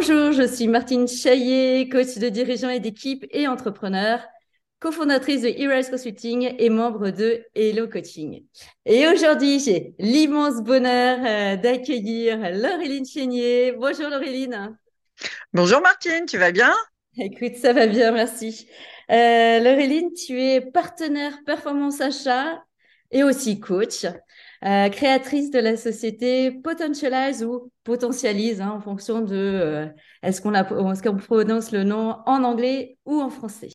Bonjour, je suis Martine Chaillet, coach de dirigeants et d'équipe et entrepreneur, cofondatrice de Heroes Consulting et membre de Hello Coaching. Et aujourd'hui, j'ai l'immense bonheur euh, d'accueillir Laureline Chénier. Bonjour Laureline. Bonjour Martine, tu vas bien? Écoute, ça va bien, merci. Euh, Laureline, tu es partenaire performance achat et aussi coach. Euh, créatrice de la société Potentialize ou Potentialise, hein, en fonction de euh, est-ce qu'on prononce le nom en anglais ou en français.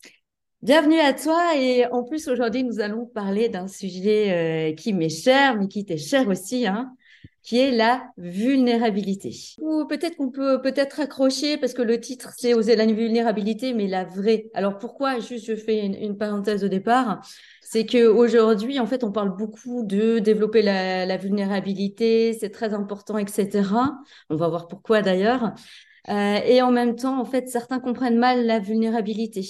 Bienvenue à toi et en plus aujourd'hui nous allons parler d'un sujet euh, qui m'est cher mais qui t'est cher aussi, hein, qui est la vulnérabilité. Ou peut-être qu'on peut peut-être accrocher parce que le titre c'est oser la vulnérabilité mais la vraie. Alors pourquoi? Juste je fais une parenthèse au départ c'est qu'aujourd'hui, en fait, on parle beaucoup de développer la, vulnérabilité, c'est très important, etc. On va voir pourquoi d'ailleurs. Euh, et en même temps, en fait, certains comprennent mal la vulnérabilité.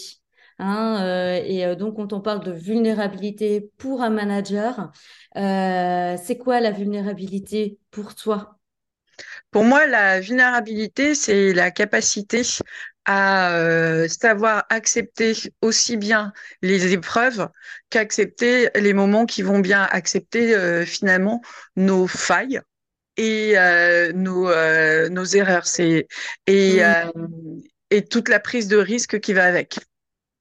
Hein, euh, et euh, donc, quand on parle de vulnérabilité pour un manager, c'est quoi la vulnérabilité pour toi? Pour moi, la vulnérabilité, c'est la capacité à euh, savoir accepter aussi bien les épreuves qu'accepter les moments qui vont bien, accepter euh, finalement nos failles et euh, nos, nos erreurs c'est et, mmh. et toute la prise de risque qui va avec.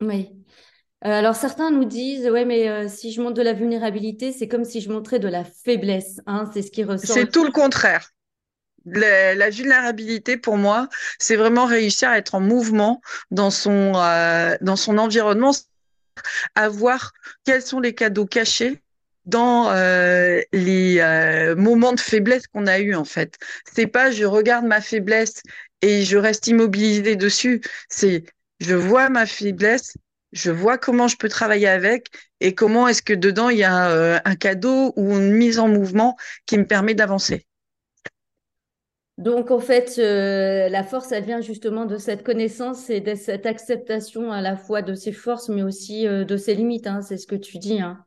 Oui. alors certains nous disent ouais mais si je montre de la vulnérabilité c'est comme si je montrais de la faiblesse hein, c'est ce qui ressort. C'est tout le contraire. La, vulnérabilité, pour moi, c'est vraiment réussir à être en mouvement dans son, euh, dans son environnement, à voir quels sont les cadeaux cachés dans euh, les euh, moments de faiblesse qu'on a eu en fait. C'est pas je regarde ma faiblesse et je reste immobilisé dessus. C'est je vois ma faiblesse, je vois comment je peux travailler avec et comment est-ce que dedans il y a un cadeau ou une mise en mouvement qui me permet d'avancer. Donc, en fait, euh, la force, elle vient justement de cette connaissance et de cette acceptation à la fois de ses forces, mais aussi euh, de ses limites. Hein, c'est ce que tu dis. Hein.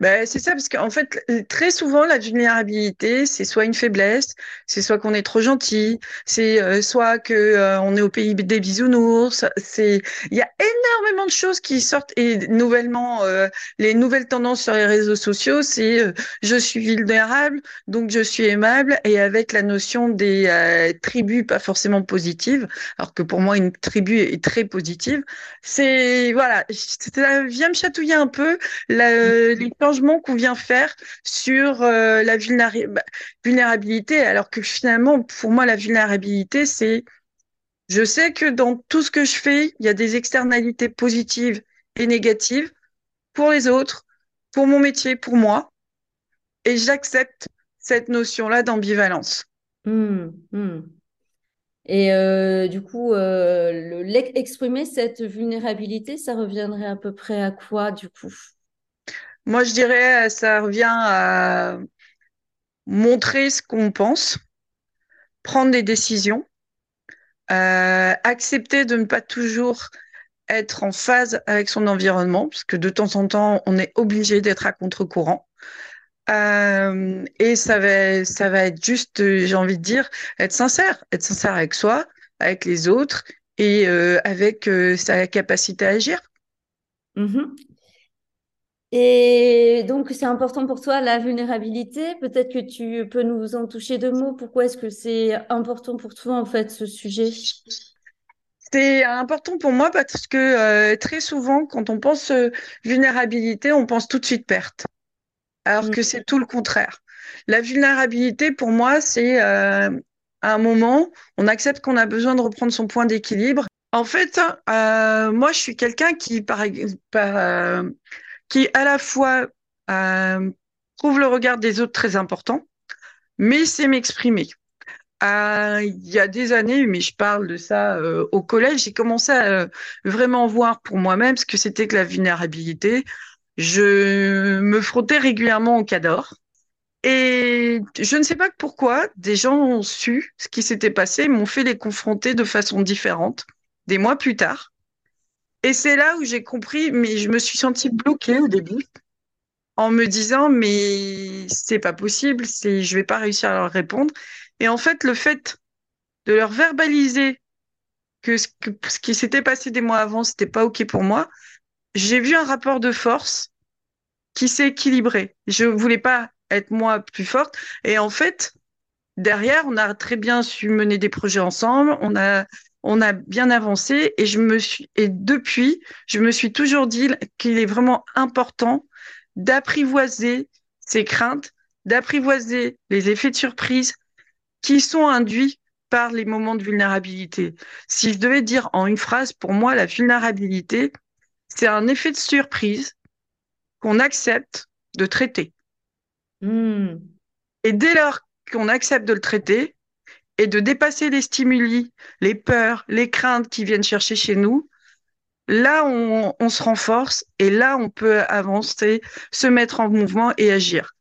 Ben, c'est ça, parce qu'en fait, très souvent, la vulnérabilité, c'est soit une faiblesse, c'est soit qu'on est trop gentil, c'est euh, soit que euh, on est au pays des bisounours. C'est, il y a énormément de choses qui sortent et nouvellement, euh, les nouvelles tendances sur les réseaux sociaux, c'est je suis vulnérable, donc je suis aimable, et avec la notion des tribus pas forcément positives, alors que pour moi, une tribu est très positive. C'est voilà, ça vient me chatouiller un peu la les qu'on vient faire sur euh, la bah, vulnérabilité, alors que finalement, pour moi, la vulnérabilité, c'est, je sais que dans tout ce que je fais, il y a des externalités positives et négatives pour les autres, pour mon métier, pour moi, et j'accepte cette notion-là d'ambivalence. Mmh, mmh. Et euh, du coup, euh, exprimer cette vulnérabilité, ça reviendrait à peu près à quoi du coup? Moi, je dirais, ça revient à montrer ce qu'on pense, prendre des décisions, euh, accepter de ne pas toujours être en phase avec son environnement, parce que de temps en temps, on est obligé d'être à contre-courant. Euh, et ça va, ça va être juste, j'ai envie de dire, être sincère, être sincère avec soi, avec les autres et euh, avec sa capacité à agir. Mm-hmm. Et donc, c'est important pour toi la vulnérabilité. Peut-être que tu peux nous en toucher deux mots. Pourquoi est-ce que c'est important pour toi, en fait, ce sujet? C'est important pour moi parce que euh, très souvent, quand on pense euh, vulnérabilité, on pense tout de suite perte. Alors que mm. c'est tout le contraire. La vulnérabilité, pour moi, c'est euh, à un moment, on accepte qu'on a besoin de reprendre son point d'équilibre. En fait, moi, je suis quelqu'un qui, par, par qui à la fois euh, trouve le regard des autres très important, mais c'est m'exprimer. Euh, il y a des années, mais je parle de ça euh, au collège, j'ai commencé à vraiment voir pour moi-même ce que c'était que la vulnérabilité. Je me frottais régulièrement au cador. Et je ne sais pas pourquoi, des gens ont su ce qui s'était passé, m'ont fait les confronter de façon différente des mois plus tard. Et c'est là où j'ai compris, mais je me suis sentie bloquée au début en me disant mais c'est pas possible, c'est je vais pas réussir à leur répondre. Et en fait, le fait de leur verbaliser que ce, qui s'était passé des mois avant, c'était pas OK pour moi, j'ai vu un rapport de force qui s'est équilibré. Je voulais pas être moi plus forte. Et en fait, derrière, on a très bien su mener des projets ensemble. On a, on a bien avancé. Et je me suis, et depuis, je me suis toujours dit qu'il est vraiment important d'apprivoiser ces craintes, d'apprivoiser les effets de surprise qui sont induits par les moments de vulnérabilité. Si je devais dire en une phrase, pour moi, la vulnérabilité, c'est un effet de surprise qu'on accepte de traiter. Hmm. Et dès lors qu'on accepte de le traiter et de dépasser les stimuli, les peurs, les craintes qui viennent chercher chez nous, là, on, se renforce et là, on peut avancer, se mettre en mouvement et agir.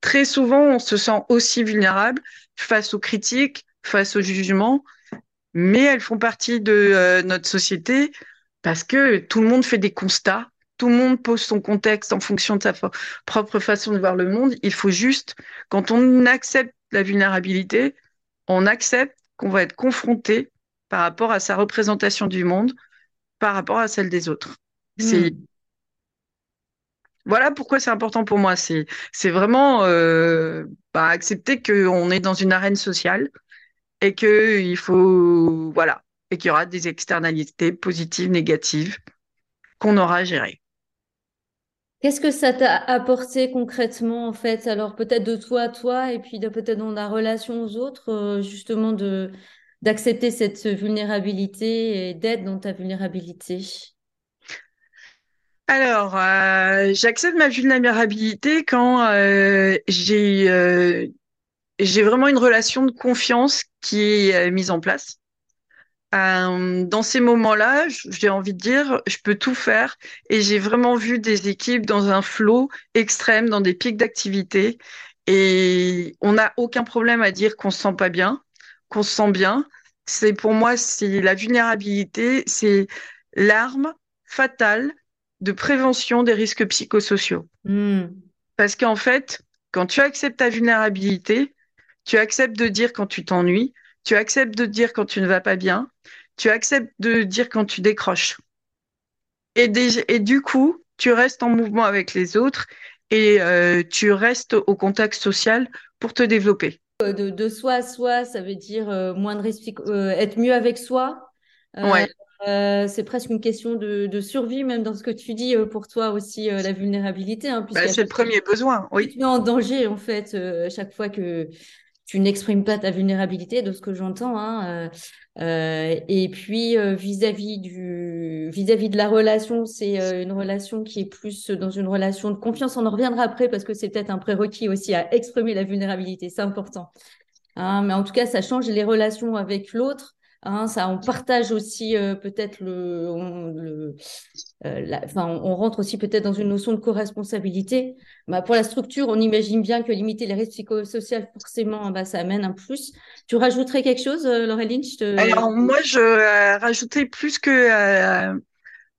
Très souvent, on se sent aussi vulnérable face aux critiques, face aux jugements, mais elles font partie de euh, notre société parce que tout le monde fait des constats, tout le monde pose son contexte en fonction de sa propre façon de voir le monde. Il faut juste, quand on accepte la vulnérabilité, on accepte qu'on va être confronté par rapport à sa représentation du monde, par rapport à celle des autres. Hmm. voilà pourquoi c'est important pour moi. C'est vraiment euh, bah, accepter qu'on est dans une arène sociale et que il faut voilà et qu'il y aura des externalités positives, négatives qu'on aura à gérer. Qu'est-ce que ça t'a apporté concrètement, en fait? Alors, peut-être de toi à toi, et puis peut-être dans la relation aux autres, euh, justement, d'accepter cette vulnérabilité et d'être dans ta vulnérabilité? Alors, euh, j'accepte ma vulnérabilité quand euh, j'ai j'ai vraiment une relation de confiance qui est mise en place. Euh, dans ces moments-là, j'ai envie de dire, je peux tout faire et j'ai vraiment vu des équipes dans un flot extrême, dans des pics d'activité et on n'a aucun problème à dire qu'on se sent pas bien, qu'on se sent bien. C'est pour moi, c'est la vulnérabilité, c'est l'arme fatale de prévention des risques psychosociaux. Hmm. Parce qu'en fait, quand tu acceptes ta vulnérabilité, tu acceptes de dire quand tu t'ennuies, tu acceptes de dire quand tu ne vas pas bien, tu acceptes de dire quand tu décroches. Et, des- et du coup, tu restes en mouvement avec les autres et euh, tu restes au contact social pour te développer. Euh, De, de soi à soi, ça veut dire euh, moins de respect, euh, être mieux avec soi. Ouais, c'est presque une question de, de survie, même dans ce que tu dis pour toi aussi, la vulnérabilité, hein, bah, puisqu'à c'est le premier besoin, tu oui. te mets en danger, en fait, chaque fois que tu n'exprimes pas ta vulnérabilité, de ce que j'entends. Hein, euh, euh, et puis, euh, vis-à-vis du, vis-à-vis de la relation, c'est une relation qui est plus dans une relation de confiance. On en reviendra après parce que c'est peut-être un prérequis aussi à exprimer la vulnérabilité. C'est important. Hein, mais en tout cas, ça change les relations avec l'autre. Hein, ça, on partage aussi euh, peut-être le, on, le euh, la- enfin, on, rentre aussi peut-être dans une notion de co-responsabilité. Bah, pour la structure, on imagine bien que limiter les risques psychosociaux, forcément, bah, ça amène un plus. Tu rajouterais quelque chose, euh, Laureline? Te... Alors moi, je euh, rajoutais plus que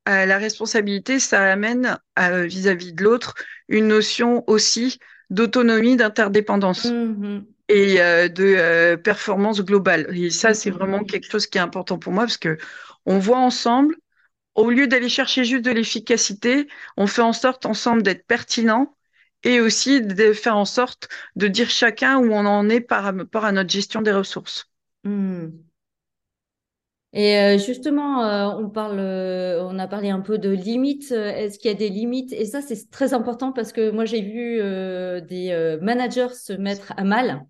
la responsabilité, ça amène vis-à-vis de l'autre une notion aussi d'autonomie, d'interdépendance. Mhm. Et euh, de euh, performance globale. Et ça, c'est vraiment quelque chose qui est important pour moi parce que on voit ensemble, au lieu d'aller chercher juste de l'efficacité, on fait en sorte ensemble d'être pertinent et aussi de faire en sorte de dire chacun où on en est par rapport à notre gestion des ressources. Mhm. Et euh, justement, on parle, on a parlé un peu de limites. Est-ce qu'il y a des limites? Et ça, c'est très important parce que moi, j'ai vu des managers se mettre à mal,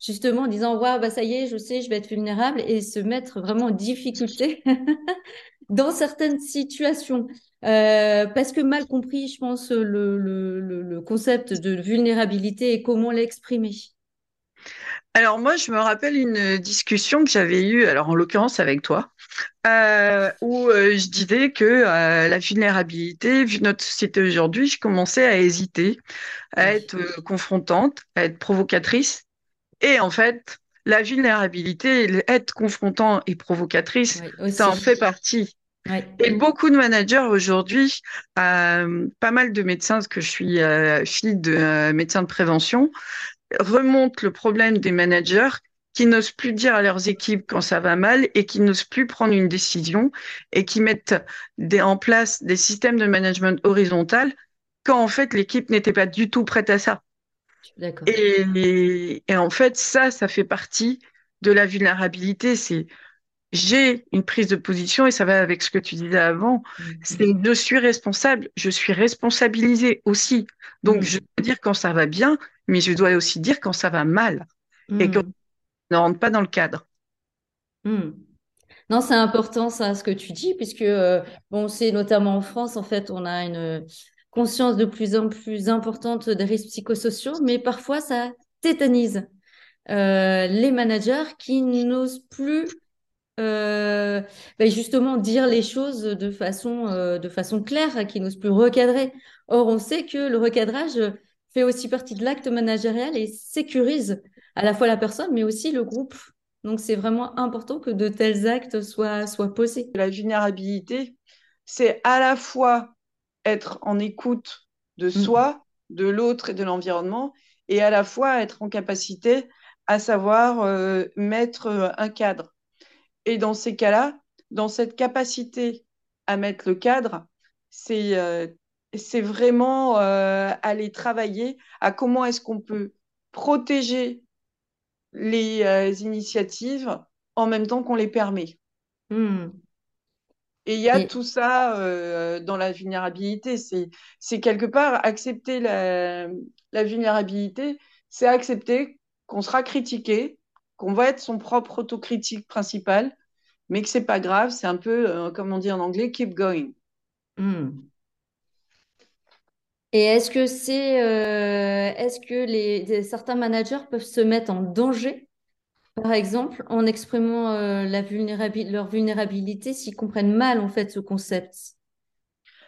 justement en disant, waouh, bah ça y est, je sais, je vais être vulnérable et se mettre vraiment en difficulté dans certaines situations. Euh, parce que mal compris, je pense, le, le, le, le concept de vulnérabilité et comment l'exprimer. Alors moi, je me rappelle une discussion que j'avais eue, alors en l'occurrence avec toi, euh, où euh, je disais que euh, la vulnérabilité, vu notre société aujourd'hui, je commençais à hésiter, à être confrontante, à être provocatrice. Et en fait, la vulnérabilité, être confrontant et provocatrice, oui, ça en fait partie. Et beaucoup de managers aujourd'hui, euh, pas mal de médecins, parce que je suis euh, fille de euh, médecin de prévention, remontent le problème des managers qui n'osent plus dire à leurs équipes quand ça va mal et qui n'osent plus prendre une décision et qui mettent des, en place des systèmes de management horizontal quand en fait l'équipe n'était pas du tout prête à ça. Et, et, et, en fait, ça, ça fait partie de la vulnérabilité. C'est j'ai une prise de position et ça va avec ce que tu disais avant. Mm-hmm. C'est je suis responsable, je suis responsabilisée aussi. Donc, mm. je peux dire quand ça va bien, mais je dois aussi dire quand ça va mal et mm. quand ne rentre pas dans le cadre. Mm. Non, c'est important ça, ce que tu dis, puisque euh, bon, c'est notamment en France, en fait, on a une conscience de plus en plus importante des risques psychosociaux, mais parfois ça tétanise euh, les managers qui n'osent plus euh, ben justement dire les choses de façon, euh, de façon claire, qui n'osent plus recadrer. Or, on sait que le recadrage fait aussi partie de l'acte managérial et sécurise à la fois la personne, mais aussi le groupe. Donc, c'est vraiment important que de tels actes soient, soient posés. La vulnérabilité, c'est à la fois être en écoute de mm. soi, de l'autre et de l'environnement, et à la fois être en capacité à savoir euh, mettre un cadre. Et dans ces cas-là, dans cette capacité à mettre le cadre, c'est euh, c'est vraiment euh, aller travailler à comment est-ce qu'on peut protéger les euh, initiatives en même temps qu'on les permet. Hmm. Et il y a tout ça dans la vulnérabilité. C'est quelque part accepter la, la vulnérabilité, c'est accepter qu'on sera critiqué, qu'on va être son propre autocritique principal, mais que c'est pas grave, c'est un peu, euh, comme on dit en anglais, keep going. Hmm. Et est-ce que c'est, euh, est-ce que les, certains managers peuvent se mettre en danger, par exemple, en exprimant euh, la leur vulnérabilité s'ils comprennent mal en fait ce concept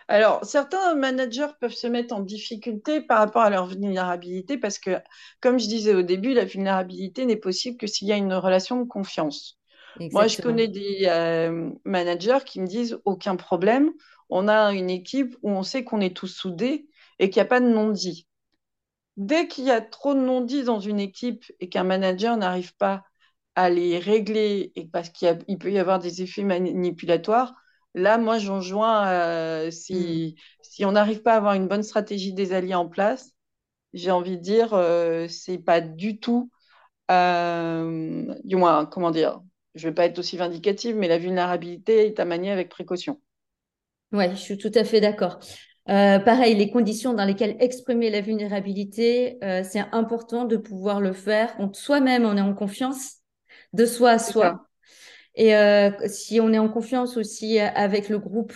alors, certains managers peuvent se mettre en difficulté par rapport à leur vulnérabilité parce que, comme je disais au début, la vulnérabilité n'est possible que s'il y a une relation de confiance. Moi, je connais des euh, managers qui me disent aucun problème, on a une équipe où on sait qu'on est tous soudés et qu'il n'y a pas de non-dit. Dès qu'il y a trop de non-dit dans une équipe et qu'un manager n'arrive pas à les régler et parce qu'il peut y avoir des effets manipulatoires, Là, moi, j'en joins, euh, si, mm. si on n'arrive pas à avoir une bonne stratégie des alliés en place, j'ai envie de dire, euh, c'est pas du tout, euh, du moins, comment dire, je vais pas être aussi vindicative, mais la vulnérabilité est à manier avec précaution. Oui, je suis tout à fait d'accord. pareil, les conditions dans lesquelles exprimer la vulnérabilité, c'est important de pouvoir le faire soi-même on est en confiance, de soi à soi. Et euh, si on est en confiance aussi avec le groupe,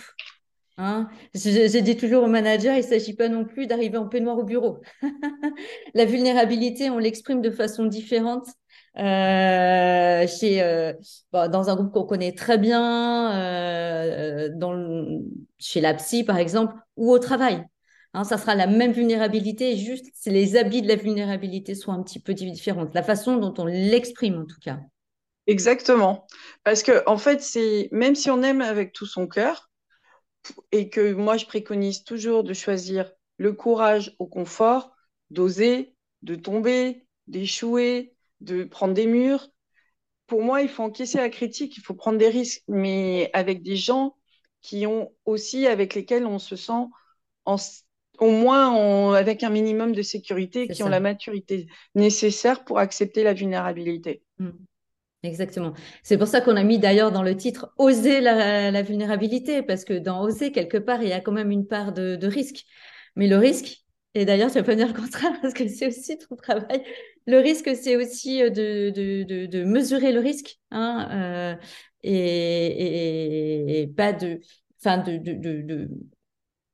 hein, j'ai dit toujours au manager, il ne s'agit pas non plus d'arriver en peignoir au bureau. la vulnérabilité, on l'exprime de façon différente. Euh, chez, euh, dans un groupe qu'on connaît très bien, euh, dans chez la psy par exemple, ou au travail. Hein, ça sera la même vulnérabilité, juste les habits de la vulnérabilité sont un petit peu différents, la façon dont on l'exprime en tout cas. Exactement. Parce que, en fait, c'est même si on aime avec tout son cœur, et que moi, je préconise toujours de choisir le courage au confort, d'oser, de tomber, d'échouer, de prendre des murs. Pour moi, il faut encaisser la critique, il faut prendre des risques, mais avec des gens qui ont aussi, avec lesquels on se sent au moins avec un minimum de sécurité, qui ont la maturité nécessaire pour accepter la vulnérabilité. Mm. Exactement. C'est pour ça qu'on a mis d'ailleurs dans le titre Oser la, vulnérabilité, parce que dans Oser, quelque part, il y a quand même une part de, risque. Mais le risque, et d'ailleurs, tu vas pas dire le contraire, parce que c'est aussi ton travail, le risque, c'est aussi euh, de, mesurer le risque, hein, euh, et, pas de, enfin, de,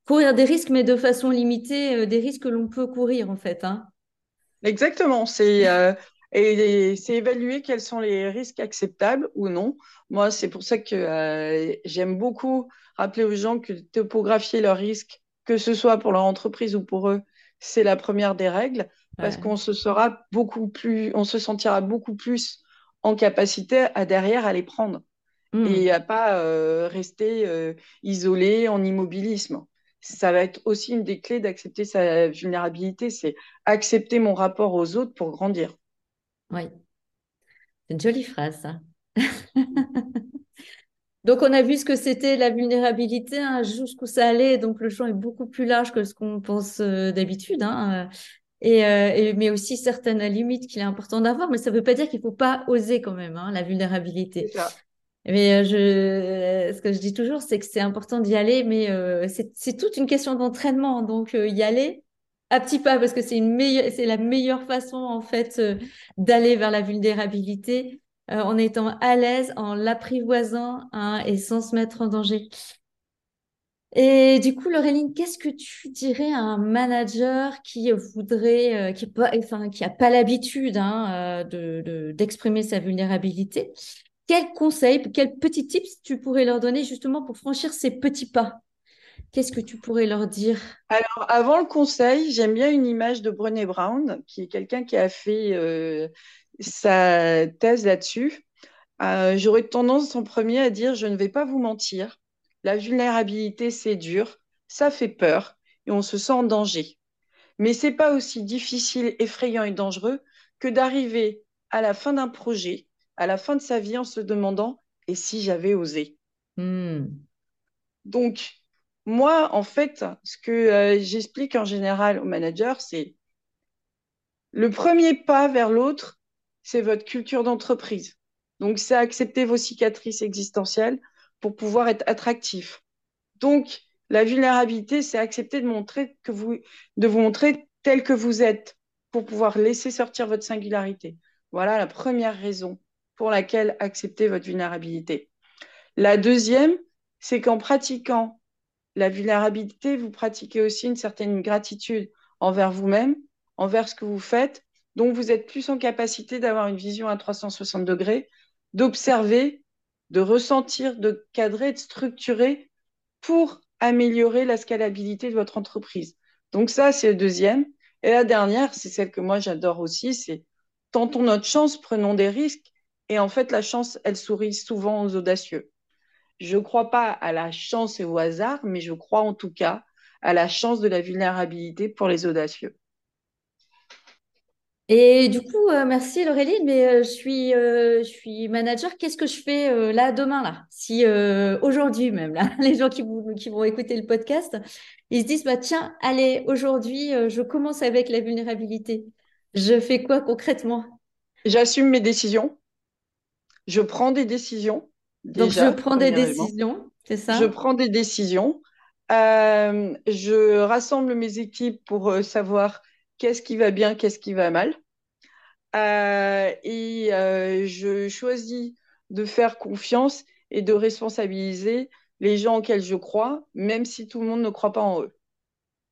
courir des risques, mais de façon limitée, euh, des risques que l'on peut courir, en fait. Hein. Exactement. C'est et c'est évaluer quels sont les risques acceptables ou non. Moi, c'est pour ça que euh, j'aime beaucoup rappeler aux gens que topographier leurs risques, que ce soit pour leur entreprise ou pour eux, c'est la première des règles, parce qu'on se sera beaucoup plus, on se sentira beaucoup plus en capacité à derrière à les prendre hmm. et à pas euh, rester euh, isolé en immobilisme. Ça va être aussi une des clés d'accepter sa vulnérabilité, c'est accepter mon rapport aux autres pour grandir. Oui. C'est une jolie phrase, ça. donc, on a vu ce que c'était la vulnérabilité, hein, jusqu'où ça allait. Donc, le champ est beaucoup plus large que ce qu'on pense euh, d'habitude. Hein, et, et, mais aussi certaines limites qu'il est important d'avoir. Mais ça ne veut pas dire qu'il ne faut pas oser quand même hein, la vulnérabilité. Mais je, ce que je dis toujours, c'est que c'est important d'y aller, mais c'est toute une question d'entraînement. Donc, y aller à petits pas, parce que c'est la meilleure façon en fait d'aller vers la vulnérabilité en étant à l'aise, en l'apprivoisant hein, et sans se mettre en danger. Et du coup, Laureline, qu'est-ce que tu dirais à un manager qui voudrait, enfin, qui a pas l'habitude hein, de d'exprimer sa vulnérabilité? Quels conseils, quels petits tips tu pourrais leur donner justement pour franchir ces petits pas? Qu'est-ce que tu pourrais leur dire? Alors, avant le conseil, j'aime bien une image de Brené Brown, qui est quelqu'un qui a fait euh, sa thèse là-dessus. Euh, j'aurais tendance en premier à dire, je ne vais pas vous mentir, la vulnérabilité, c'est dur, ça fait peur et on se sent en danger. Mais c'est pas aussi difficile, effrayant et dangereux que d'arriver à la fin d'un projet à la fin de sa vie en se demandant et si j'avais osé? Hmm. Donc, moi, en fait, ce que euh, j'explique en général aux managers, c'est le premier pas vers l'autre, c'est votre culture d'entreprise. Donc, c'est accepter vos cicatrices existentielles pour pouvoir être attractif. Donc, la vulnérabilité, c'est accepter de, montrer que vous, de vous montrer tel que vous êtes pour pouvoir laisser sortir votre singularité. Voilà la première raison pour laquelle accepter votre vulnérabilité. La deuxième, c'est qu'en pratiquant la vulnérabilité, vous pratiquez aussi une certaine gratitude envers vous-même, envers ce que vous faites, donc vous êtes plus en capacité d'avoir une vision à 360 degrés, d'observer, de ressentir, de cadrer, de structurer pour améliorer la scalabilité de votre entreprise. Donc ça, c'est le deuxième. Et la dernière, c'est celle que moi j'adore aussi, c'est tentons notre chance, prenons des risques et en fait, la chance, elle sourit souvent aux audacieux. Je ne crois pas à la chance et au hasard, mais je crois en tout cas à la chance de la vulnérabilité pour les audacieux. Et du coup, euh, merci Laureline, mais euh, je, suis, euh, je suis manager. Qu'est-ce que je fais là demain là? Si aujourd'hui même là, les gens qui, vont, qui vont écouter le podcast, ils se disent bah tiens, allez aujourd'hui, je commence avec la vulnérabilité. Je fais quoi concrètement? J'assume mes décisions je prends des décisions. Donc, je prends des décisions, c'est ça? Je prends des décisions. Euh, je rassemble mes équipes pour euh, savoir qu'est-ce qui va bien, qu'est-ce qui va mal. Euh, et je choisis de faire confiance et de responsabiliser les gens auxquels je crois, même si tout le monde ne croit pas en eux.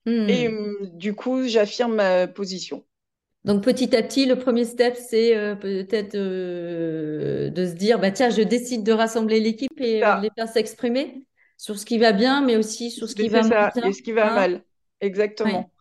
Hmm. Et du coup, j'affirme ma position. Donc petit à petit, le premier step, c'est euh, peut-être euh, de se dire, bah tiens, je décide de rassembler l'équipe et euh, les faire s'exprimer sur ce qui va bien, mais aussi sur ce qui va ça, bien. Et ce qui va mal, exactement.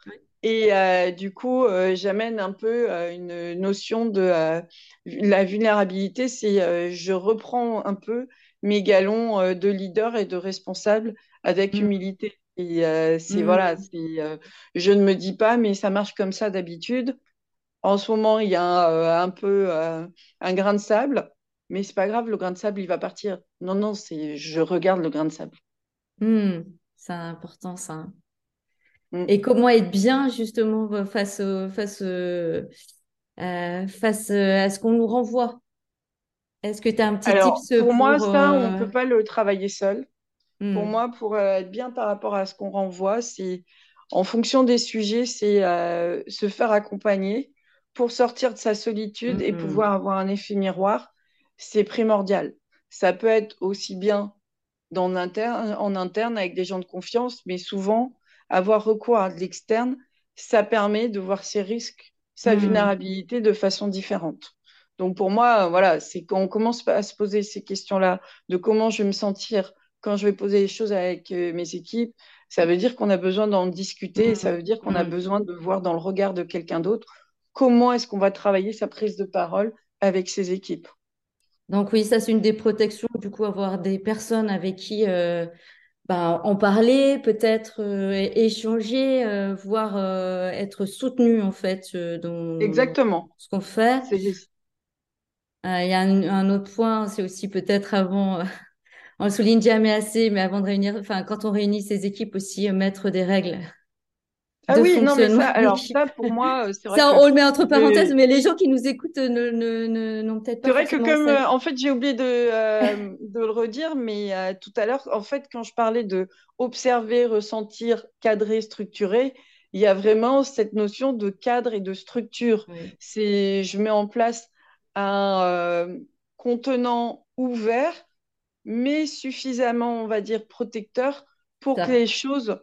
Et du coup, j'amène un peu une notion de la vulnérabilité, c'est je reprends un peu mes galons de leader et de responsable avec mmh. humilité. Et c'est voilà, mmh. je ne me dis pas, mais ça marche comme ça d'habitude. En ce moment, il y a euh, un, peu euh, un grain de sable, mais c'est pas grave, le grain de sable, il va partir. Non, non, c'est je regarde le grain de sable. Hmm, c'est important ça. Hmm. Et comment être bien justement face, face, euh, face à ce qu'on nous renvoie? Est-ce que tu as un petit Alors, tips pour, moi, ça, on ne peut pas le travailler seul. Pour hmm. moi, pour être bien par rapport à ce qu'on renvoie, c'est en fonction des sujets, c'est se faire accompagner pour sortir de sa solitude et mm-hmm. pouvoir avoir un effet miroir, c'est primordial. Ça peut être aussi bien dans interne, en interne avec des gens de confiance, mais souvent, avoir recours à de l'externe, ça permet de voir ses risques, sa mm-hmm. vulnérabilité de façon différente. Donc pour moi, voilà, c'est quand on commence à se poser ces questions-là, de comment je vais me sentir quand je vais poser les choses avec euh, mes équipes, ça veut dire qu'on a besoin d'en discuter, ça veut dire qu'on a besoin de voir dans le regard de quelqu'un d'autre comment est-ce qu'on va travailler sa prise de parole avec ses équipes. Donc oui, ça c'est une des protections, du coup, avoir des personnes avec qui euh, ben, en parler, peut-être euh, échanger, euh, voire être soutenu en fait dans Exactement. ce qu'on fait. Il y a un, autre point, c'est aussi peut-être avant, on le souligne jamais assez, mais avant de réunir, enfin, quand on réunit ces équipes aussi, mettre des règles ah oui, non, mais ça, alors ça, pour moi, euh, c'est vrai. Ça, on le met entre parenthèses, mais les gens qui nous écoutent n'ont ne, ne, peut-être pas. C'est vrai que, comme, euh, en fait, j'ai oublié de, euh, de le redire, mais tout à l'heure, en fait, quand je parlais de observer, ressentir, cadrer, structurer, il y a vraiment cette notion de cadre et de structure. C'est, je mets en place un contenant ouvert, mais suffisamment, on va dire, protecteur pour que les choses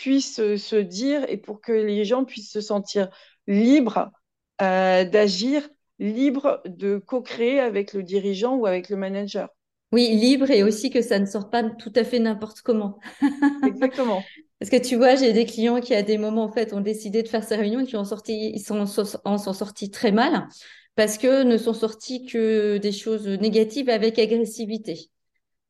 puissent se dire et pour que les gens puissent se sentir libres euh, d'agir, libres de co-créer avec le dirigeant ou avec le manager. Oui, libre et aussi que ça ne sort pas tout à fait n'importe comment. Exactement. Parce que tu vois, j'ai des clients qui à des moments en fait ont décidé de faire ces réunions et qui ont sorti, ils sont, en sont sortis très mal parce que ne sont sortis que des choses négatives avec agressivité.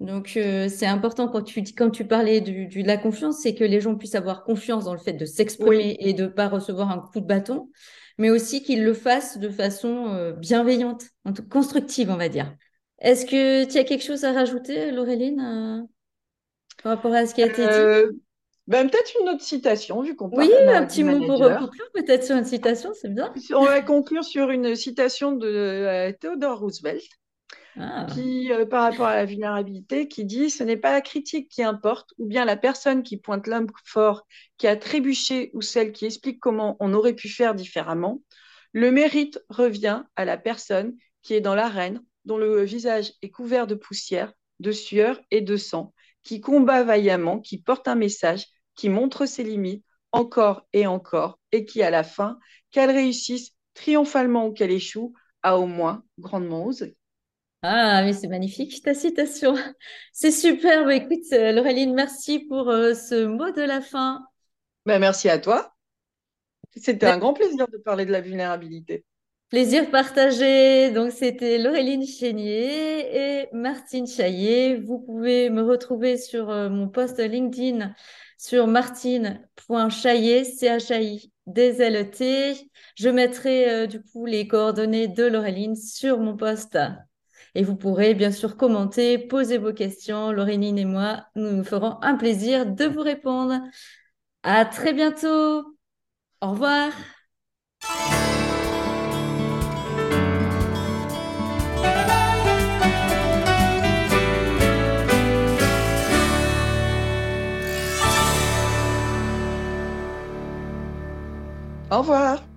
Donc, euh, c'est important quand tu, quand tu parlais du, de la confiance, c'est que les gens puissent avoir confiance dans le fait de s'exprimer et de ne pas recevoir un coup de bâton, mais aussi qu'ils le fassent de façon euh, bienveillante, en tout, constructive, on va dire. Est-ce que tu as quelque chose à rajouter, Laureline, euh, par rapport à ce qui a été dit? Ben, Peut-être une autre citation, vu qu'on parle Oui, un petit mot pour conclure, peut-être sur une citation, c'est bien. On va conclure sur une citation de Theodore Roosevelt. Ah. qui, euh, par rapport à la vulnérabilité, qui dit ce n'est pas la critique qui importe, ou bien la personne qui pointe l'homme fort, qui a trébuché, ou celle qui explique comment on aurait pu faire différemment. Le mérite revient à la personne qui est dans l'arène, dont le visage est couvert de poussière, de sueur et de sang, qui combat vaillamment, qui porte un message, qui montre ses limites encore et encore, et qui, à la fin, qu'elle réussisse triomphalement ou qu'elle échoue, a au moins grandement osé. Ah, mais c'est magnifique ta citation. C'est superbe. Écoute, euh, Laureline, merci pour euh, ce mot de la fin. Ben, merci à toi. C'était un grand plaisir de parler de la vulnérabilité. Plaisir partagé. Donc, c'était Laureline Chénier et Martine Chaillet. Vous pouvez me retrouver sur euh, mon post LinkedIn sur martine.chaillet, C-H-A-I, D-L-E-T. Je mettrai du coup les coordonnées de Laureline sur mon post. Et vous pourrez bien sûr commenter, poser vos questions. Laureline et moi, nous nous ferons un plaisir de vous répondre. À très bientôt. Au revoir. Au revoir.